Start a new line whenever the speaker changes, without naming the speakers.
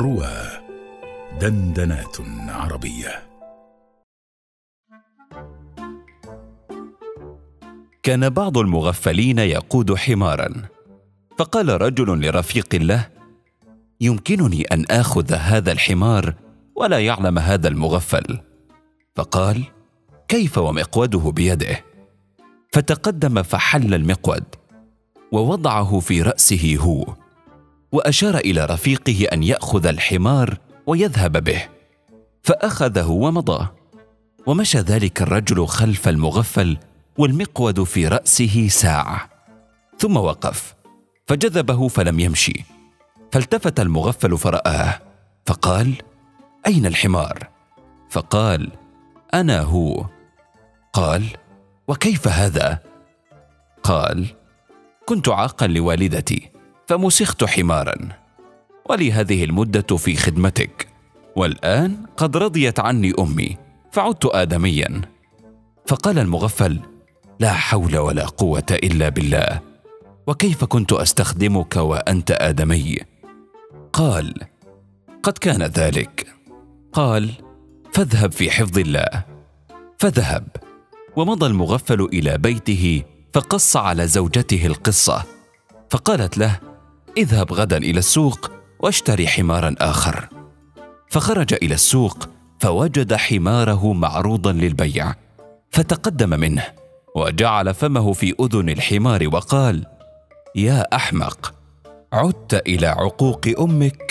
روى دندنات عربية.
كان بعض المغفلين يقود حمارا فقال رجل لرفيق له يمكنني أن آخذ هذا الحمار ولا يعلم هذا المغفل. فقال كيف ومقوده بيده؟ فتقدم فحل المقود ووضعه في رأسه هو. وأشار إلى رفيقه أن يأخذ الحمار ويذهب به فأخذه ومضى. ومشى ذلك الرجل خلف المغفل والمقود في رأسه ساعة. ثم وقف فجذبه فلم يمشي. فالتفت المغفل فرآه فقال أين الحمار؟ فقال أنا هو. قال وكيف هذا؟ قال كنت عاقا لوالدتي. فمسخت حمارا. ولي هذه المدة في خدمتك. والآن قد رضيت عني أمي. فعدت ادميا. فقال المغفل لا حول ولا قوة إلا بالله. وكيف كنت أستخدمك وأنت آدمي؟ قال قد كان ذلك. قال فاذهب في حفظ الله. فذهب. ومضى المغفل إلى بيته فقص على زوجته القصة. فقالت له اذهب غدا إلى السوق واشتري حمارا آخر. فخرج إلى السوق فوجد حماره معروضا للبيع. فتقدم منه وجعل فمه في أذن الحمار وقال يا أحمق عدت إلى عقوق أمك